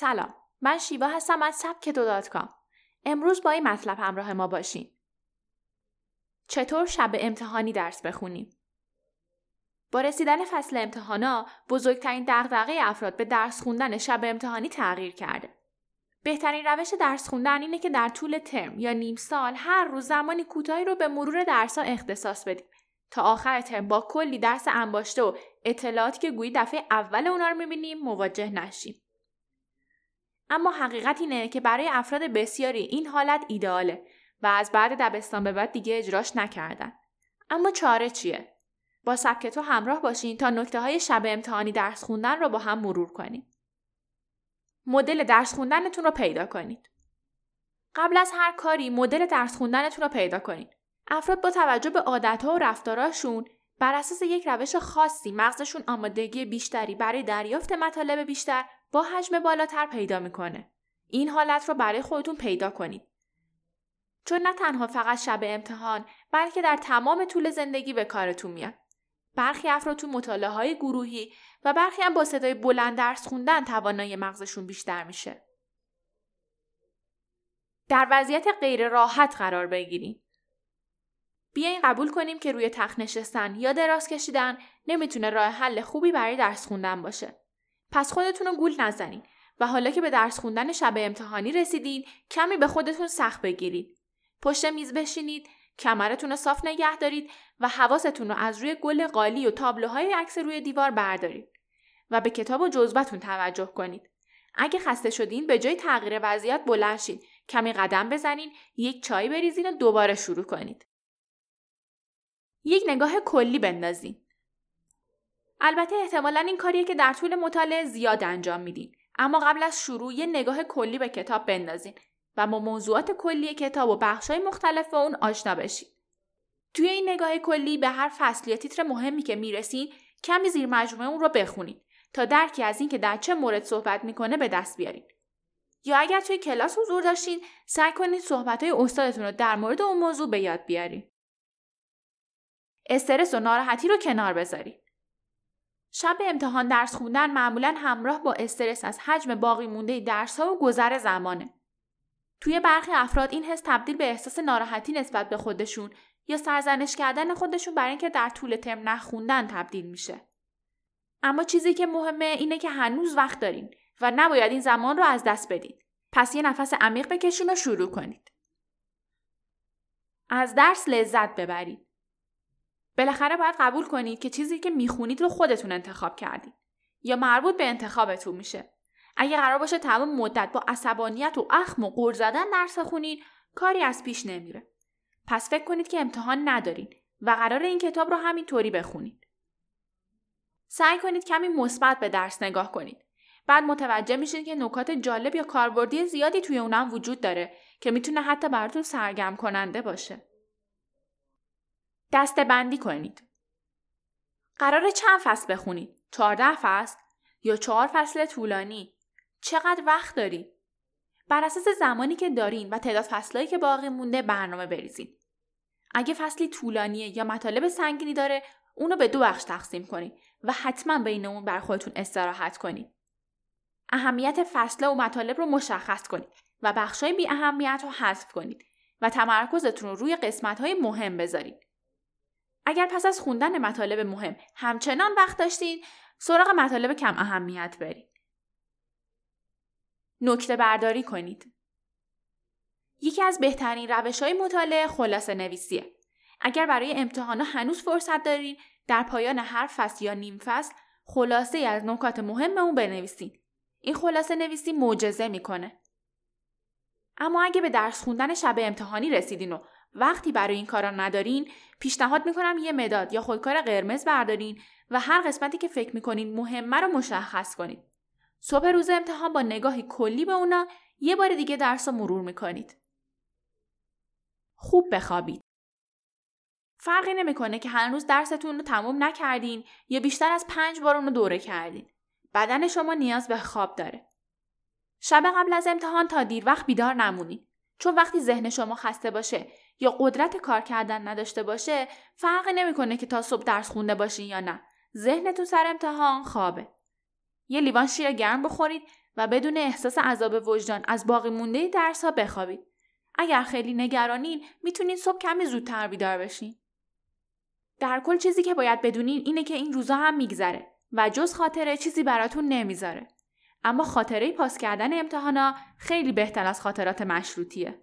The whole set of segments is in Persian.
سلام. من شیوا هستم از سبک دو کام. امروز با این مطلب همراه ما باشین. چطور شب امتحانی درس بخونیم؟ با رسیدن فصل امتحانا بزرگترین دغدغه افراد به درس خوندن شب امتحانی تغییر کرده. بهترین روش درس خوندن اینه که در طول ترم یا نیم سال هر روز زمانی کوتاهی رو به مرور درسها اختصاص بدیم. تا آخر ترم با کلی درس انباشته و اطلاعاتی که گویی دفعه اول اونا رو می‌بینیم مواجه نشیم. اما حقیقت اینه که برای افراد بسیاری این حالت ایدئاله و از بعد دبستان به بعد دیگه اجراش نکردن. اما چاره چیه؟ با سبک تو همراه باشین تا نکته های شب امتحانی درس خوندن رو با هم مرور کنیم. مدل درس خوندنتون رو پیدا کنید. قبل از هر کاری مدل درس خوندنتون رو پیدا کنید. افراد با توجه به عادتها و رفتاراشون بر اساس یک روش خاصی مغزشون آمادگی بیشتری برای دریافت مطالب بیشتر با حجم بالاتر پیدا می‌کنه. این حالت رو برای خودتون پیدا کنید. چون نه تنها فقط شب امتحان بلکه در تمام طول زندگی به کارتون میاد. برخی افراد تو مطالعه های گروهی و برخی هم با صدای بلند درس خوندن توانایی مغزشون بیشتر میشه. در وضعیت غیر راحت قرار بگیریم. بیاین قبول کنیم که روی تخت نشستن یا دراز کشیدن نمی‌تونه راه حل خوبی برای درس خوندن باشه. پس خودتون رو گول نزنین و حالا که به درس خوندن شب امتحانی رسیدین کمی به خودتون سخت بگیرید. پشت میز بشینید، کمرتون رو صاف نگه دارید و حواستون رو از روی گل قالی و تابلوهای عکس روی دیوار بردارید و به کتاب و جزوتون توجه کنید. اگه خسته شدین به جای تغییر وضعیت بلند شید، کمی قدم بزنین، یک چای بریزین و دوباره شروع کنید. یک نگاه کلی بندازین. البته احتمالا این کاریه که در طول مطالعه زیاد انجام میدین اما قبل از شروع یه نگاه کلی به کتاب بندازین و با موضوعات کلی کتاب و بخشهای مختلف اون آشنا بشین. توی این نگاه کلی به هر فصل یا تیتر مهمی که می‌رسین کمی زیر مجموعه اون رو بخونید تا درکی از اینکه در چه مورد صحبت می‌کنه به دست بیارین. یا اگر توی کلاس حضور داشتین سعی کنید صحبتهای استادتون رو در مورد اون موضوع به یاد بیارین. استرس و ناراحتی رو کنار بذارید. شب امتحان درس خوندن معمولا همراه با استرس از حجم باقی مونده درس ها و گذر زمانه. توی برخی افراد این حس تبدیل به احساس ناراحتی نسبت به خودشون یا سرزنش کردن خودشون برای اینکه در طول ترم نخوندن تبدیل میشه. اما چیزی که مهمه اینه که هنوز وقت دارین و نباید این زمان رو از دست بدین. پس یه نفس عمیق بکشین و شروع کنید. از درس لذت ببرید. بالاخره باید قبول کنید که چیزی که می‌خونید رو خودتون انتخاب کردید یا مربوط به انتخابتون میشه. اگه قرار باشه تمام مدت با عصبانیت و اخم و قور زدن درس خونید کاری از پیش نمیره. پس فکر کنید که امتحان ندارین و قرار این کتاب رو همینطوری بخونید. سعی کنید کمی مثبت به درس نگاه کنید. بعد متوجه میشید که نکات جالب یا کاربردی زیادی توی اونم وجود داره که می‌تونه حتی براتون سرگرم کننده باشه. دسته بندی کنید. قرار چند فصل بخونید؟ 14 فصل یا چهار فصل طولانی؟ چقدر وقت دارید؟ بر اساس زمانی که دارین و تعداد فصلهایی که باقی مونده برنامه بریزید. اگه فصلی طولانیه یا مطالب سنگینی داره اونو به دو بخش تقسیم کنید و حتما بین اون بر خودتون استراحت کنید. اهمیت فصله و مطالب رو مشخص کنید و بخشای بی اهمیت رو حذف کنید و تمرکزتون رو روی قسمت های مهم بذارید. اگر پس از خوندن مطالب مهم همچنان وقت داشتین سراغ مطالب کم اهمیت برید. نکته برداری کنید. یکی از بهترین روش های مطالعه خلاصه نویسیه. اگر برای امتحانا هنوز فرصت دارید در پایان هر فصل یا نیم فصل خلاصه از نکات مهم اون بنویسید. این خلاصه نویسی معجزه می‌کنه. اما اگه به درس خوندن شب امتحانی رسیدین و وقتی برای این کارا ندارین پیشنهاد می‌کنم یه مداد یا خودکار قرمز بردارین و هر قسمتی که فکر می‌کنین مهمه رو مشخص کنید. صبح روز امتحان با نگاهی کلی به اونا یه بار دیگه درس رو مرور می‌کنید. خوب بخوابید. فرقی نمی‌کنه که هنوز درستون رو تموم نکردین یا بیشتر از پنج بار اون رو دوره کردین. بدن شما نیاز به خواب داره. شب قبل از امتحان تا دیر وقت بیدار نمونید. چون وقتی ذهن شما خسته باشه یا قدرت کار کردن نداشته باشه فرقی نمی‌کنه که تا صبح درس خونده باشین یا نه ذهنتون سر امتحان خوابه یه لیوان شیر گرم بخورید و بدون احساس عذاب وجدان از باقی مونده درس ها بخوابید. اگر خیلی نگرانین می‌تونید صبح کمی زودتر بیدار بشین. در کل چیزی که باید بدونین اینه که این روزا هم میگذره و جز خاطره چیزی براتون نمی‌ذاره. اما خاطره پاس کردن امتحانا خیلی بهتر از خاطرات مشروطیه.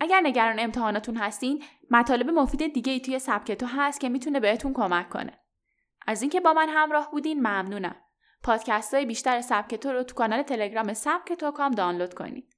اگر نگران امتحاناتون هستین، مطالب مفید دیگه ای توی سبکتو هست که می‌تونه بهتون کمک کنه. از اینکه با من همراه بودین ممنونم. پادکست های بیشتر سبکتو رو تو کانال تلگرام سبکتو کام دانلود کنید.